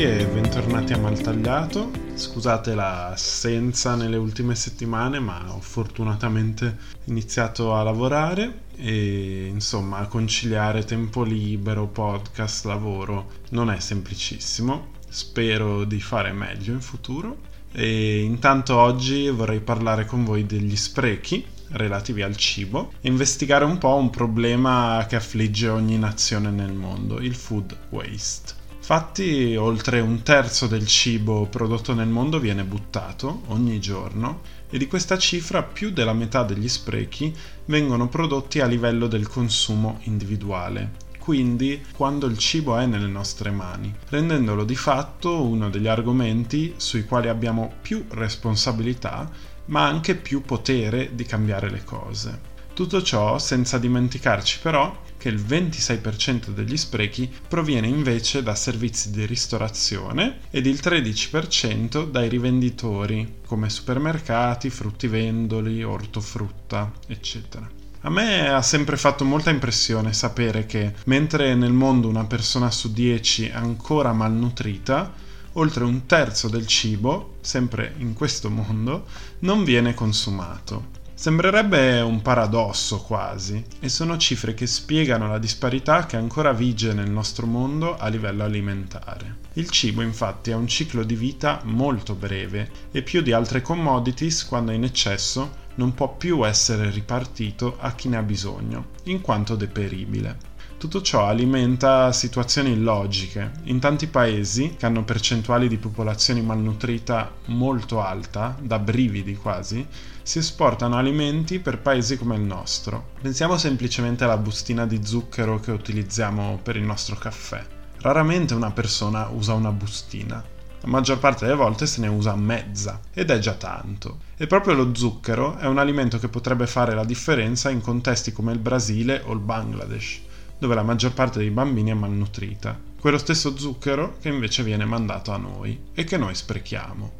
tutti e bentornati a Maltagliato. Scusate l'assenza nelle ultime settimane, ma ho fortunatamente iniziato a lavorare e insomma conciliare tempo libero, podcast, lavoro non è semplicissimo. Spero di fare meglio in futuro. E intanto oggi vorrei parlare con voi degli sprechi relativi al cibo e investigare un po' un problema che affligge ogni nazione nel mondo, il food waste. Infatti, oltre un terzo del cibo prodotto nel mondo viene buttato ogni giorno e di questa cifra più della metà degli sprechi vengono prodotti a livello del consumo individuale, quindi quando il cibo è nelle nostre mani, rendendolo di fatto uno degli argomenti sui quali abbiamo più responsabilità, ma anche più potere di cambiare le cose. Tutto ciò senza dimenticarci però che il 26% degli sprechi proviene invece da servizi di ristorazione ed il 13% dai rivenditori come supermercati, fruttivendoli, ortofrutta, eccetera. A me ha sempre fatto molta impressione sapere che mentre nel mondo una persona su 10 è ancora malnutrita, oltre un terzo del cibo, sempre in questo mondo, non viene consumato. Sembrerebbe un paradosso quasi, e sono cifre che spiegano la disparità che ancora vige nel nostro mondo a livello alimentare. Il cibo infatti ha un ciclo di vita molto breve e più di altre commodities, quando è in eccesso, non può più essere ripartito a chi ne ha bisogno, in quanto deperibile. Tutto ciò alimenta situazioni illogiche. In tanti paesi, che hanno percentuali di popolazione malnutrita molto alta, da brividi quasi, si esportano alimenti per paesi come il nostro. Pensiamo semplicemente alla bustina di zucchero che utilizziamo per il nostro caffè. Raramente una persona usa una bustina. La maggior parte delle volte se ne usa mezza ed è già tanto. E proprio lo zucchero è un alimento che potrebbe fare la differenza in contesti come il Brasile o il Bangladesh dove la maggior parte dei bambini è malnutrita. Quello stesso zucchero che invece viene mandato a noi e che noi sprechiamo.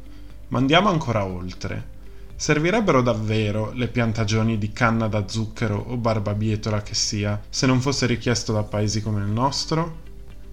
Ma andiamo ancora oltre. Servirebbero davvero le piantagioni di canna da zucchero o barbabietola che sia se non fosse richiesto da paesi come il nostro?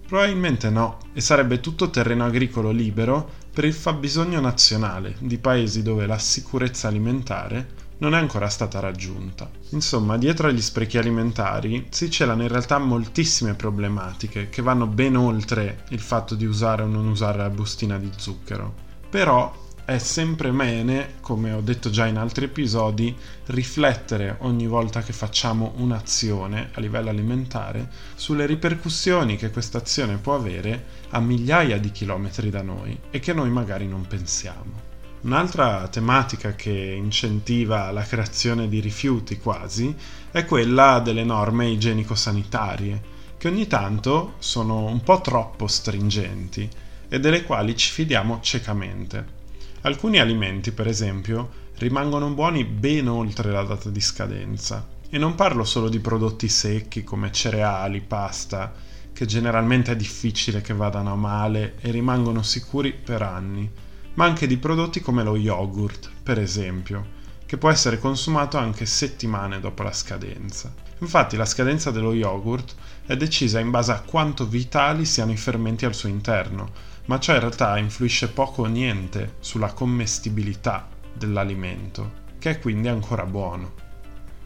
Probabilmente no, e sarebbe tutto terreno agricolo libero per il fabbisogno nazionale di paesi dove la sicurezza alimentare non è ancora stata raggiunta. Insomma, dietro agli sprechi alimentari si celano in realtà moltissime problematiche che vanno ben oltre il fatto di usare o non usare la bustina di zucchero. Però è sempre bene, come ho detto già in altri episodi, riflettere ogni volta che facciamo un'azione a livello alimentare sulle ripercussioni che questa azione può avere a migliaia di chilometri da noi e che noi magari non pensiamo. Un'altra tematica che incentiva la creazione di rifiuti quasi è quella delle norme igienico-sanitarie, che ogni tanto sono un po' troppo stringenti e delle quali ci fidiamo ciecamente. Alcuni alimenti, per esempio, rimangono buoni ben oltre la data di scadenza. E non parlo solo di prodotti secchi come cereali, pasta, che generalmente è difficile che vadano a male e rimangono sicuri per anni ma anche di prodotti come lo yogurt, per esempio, che può essere consumato anche settimane dopo la scadenza. Infatti la scadenza dello yogurt è decisa in base a quanto vitali siano i fermenti al suo interno, ma ciò in realtà influisce poco o niente sulla commestibilità dell'alimento, che è quindi ancora buono.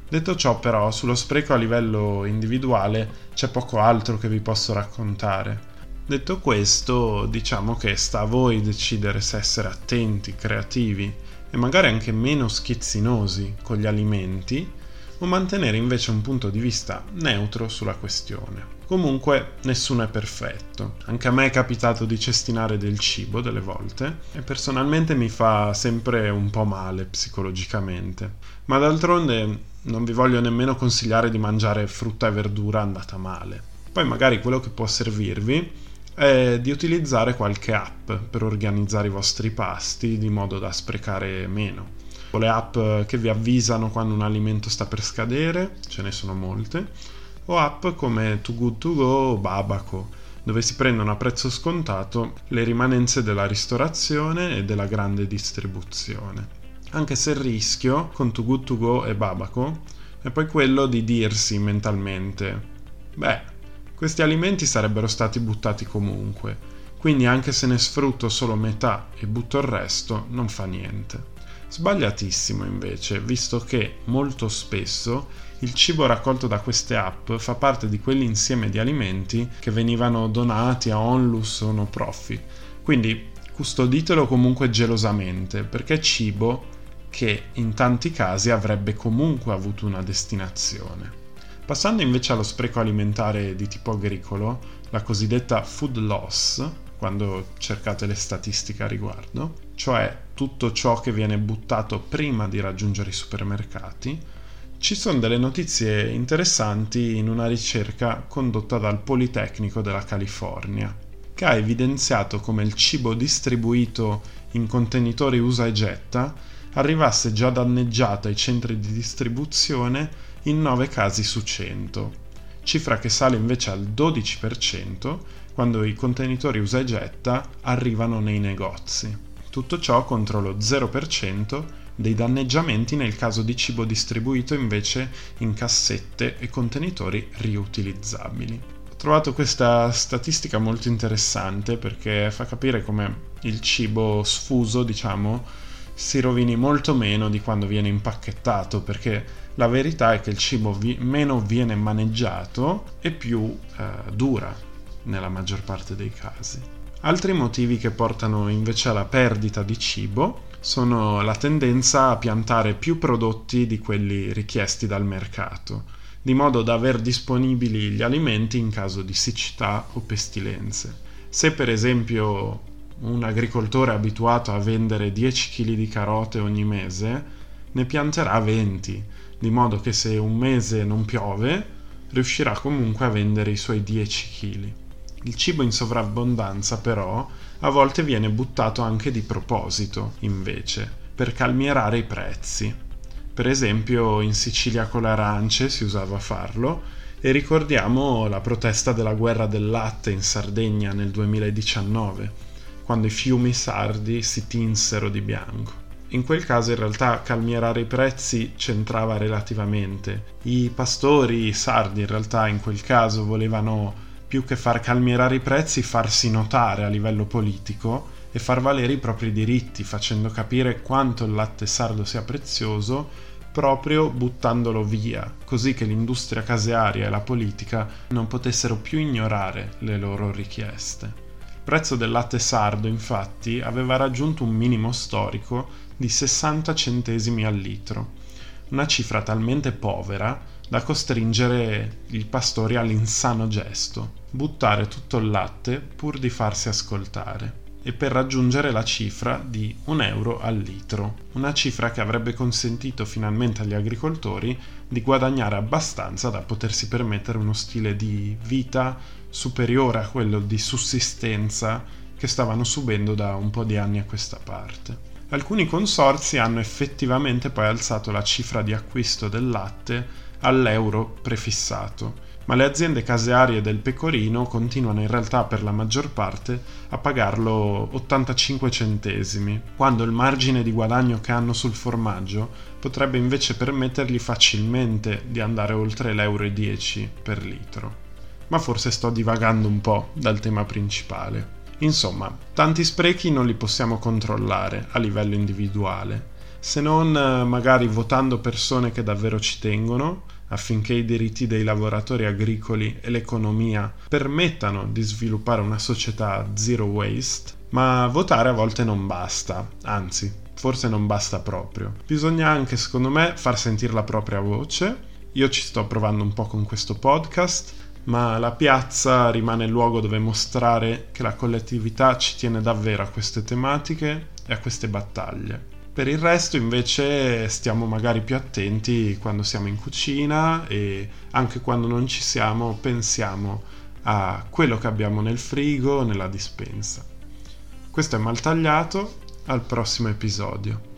Detto ciò però, sullo spreco a livello individuale c'è poco altro che vi posso raccontare. Detto questo, diciamo che sta a voi decidere se essere attenti, creativi e magari anche meno schizzinosi con gli alimenti o mantenere invece un punto di vista neutro sulla questione. Comunque nessuno è perfetto, anche a me è capitato di cestinare del cibo delle volte e personalmente mi fa sempre un po' male psicologicamente, ma d'altronde non vi voglio nemmeno consigliare di mangiare frutta e verdura andata male. Poi magari quello che può servirvi è di utilizzare qualche app per organizzare i vostri pasti di modo da sprecare meno. Le app che vi avvisano quando un alimento sta per scadere, ce ne sono molte, o app come Too Good To Go o Babaco, dove si prendono a prezzo scontato le rimanenze della ristorazione e della grande distribuzione. Anche se il rischio con Too Good To Go e Babaco è poi quello di dirsi mentalmente, beh, questi alimenti sarebbero stati buttati comunque, quindi anche se ne sfrutto solo metà e butto il resto, non fa niente. Sbagliatissimo invece, visto che molto spesso il cibo raccolto da queste app fa parte di quell'insieme di alimenti che venivano donati a onlus o no profit. Quindi custoditelo comunque gelosamente, perché è cibo che in tanti casi avrebbe comunque avuto una destinazione. Passando invece allo spreco alimentare di tipo agricolo, la cosiddetta food loss, quando cercate le statistiche a riguardo, cioè tutto ciò che viene buttato prima di raggiungere i supermercati, ci sono delle notizie interessanti in una ricerca condotta dal Politecnico della California, che ha evidenziato come il cibo distribuito in contenitori usa e getta arrivasse già danneggiato ai centri di distribuzione in 9 casi su 100, cifra che sale invece al 12% quando i contenitori usa e getta arrivano nei negozi. Tutto ciò contro lo 0% dei danneggiamenti nel caso di cibo distribuito invece in cassette e contenitori riutilizzabili. Ho trovato questa statistica molto interessante perché fa capire come il cibo sfuso, diciamo, si rovini molto meno di quando viene impacchettato perché la verità è che il cibo vi- meno viene maneggiato e più eh, dura nella maggior parte dei casi. Altri motivi che portano invece alla perdita di cibo sono la tendenza a piantare più prodotti di quelli richiesti dal mercato, di modo da aver disponibili gli alimenti in caso di siccità o pestilenze. Se per esempio un agricoltore è abituato a vendere 10 kg di carote ogni mese, ne pianterà 20, di modo che se un mese non piove, riuscirà comunque a vendere i suoi 10 kg. Il cibo in sovrabbondanza però a volte viene buttato anche di proposito, invece, per calmierare i prezzi. Per esempio in Sicilia con le arance si usava farlo e ricordiamo la protesta della guerra del latte in Sardegna nel 2019, quando i fiumi sardi si tinsero di bianco. In quel caso in realtà calmierare i prezzi c'entrava relativamente. I pastori sardi in realtà in quel caso volevano più che far calmierare i prezzi, farsi notare a livello politico e far valere i propri diritti, facendo capire quanto il latte sardo sia prezioso proprio buttandolo via, così che l'industria casearia e la politica non potessero più ignorare le loro richieste. Prezzo del latte sardo, infatti, aveva raggiunto un minimo storico di 60 centesimi al litro, una cifra talmente povera da costringere i pastori all'insano gesto, buttare tutto il latte pur di farsi ascoltare e per raggiungere la cifra di un euro al litro, una cifra che avrebbe consentito finalmente agli agricoltori di guadagnare abbastanza da potersi permettere uno stile di vita superiore a quello di sussistenza che stavano subendo da un po' di anni a questa parte. Alcuni consorzi hanno effettivamente poi alzato la cifra di acquisto del latte all'euro prefissato, ma le aziende casearie del pecorino continuano in realtà per la maggior parte a pagarlo 85 centesimi, quando il margine di guadagno che hanno sul formaggio potrebbe invece permettergli facilmente di andare oltre l'euro 10 per litro. Ma forse sto divagando un po' dal tema principale. Insomma, tanti sprechi non li possiamo controllare a livello individuale, se non eh, magari votando persone che davvero ci tengono affinché i diritti dei lavoratori agricoli e l'economia permettano di sviluppare una società zero waste, ma votare a volte non basta, anzi, forse non basta proprio. Bisogna anche, secondo me, far sentire la propria voce. Io ci sto provando un po' con questo podcast, ma la piazza rimane il luogo dove mostrare che la collettività ci tiene davvero a queste tematiche e a queste battaglie. Per il resto invece stiamo magari più attenti quando siamo in cucina e anche quando non ci siamo pensiamo a quello che abbiamo nel frigo, nella dispensa. Questo è Maltagliato, al prossimo episodio.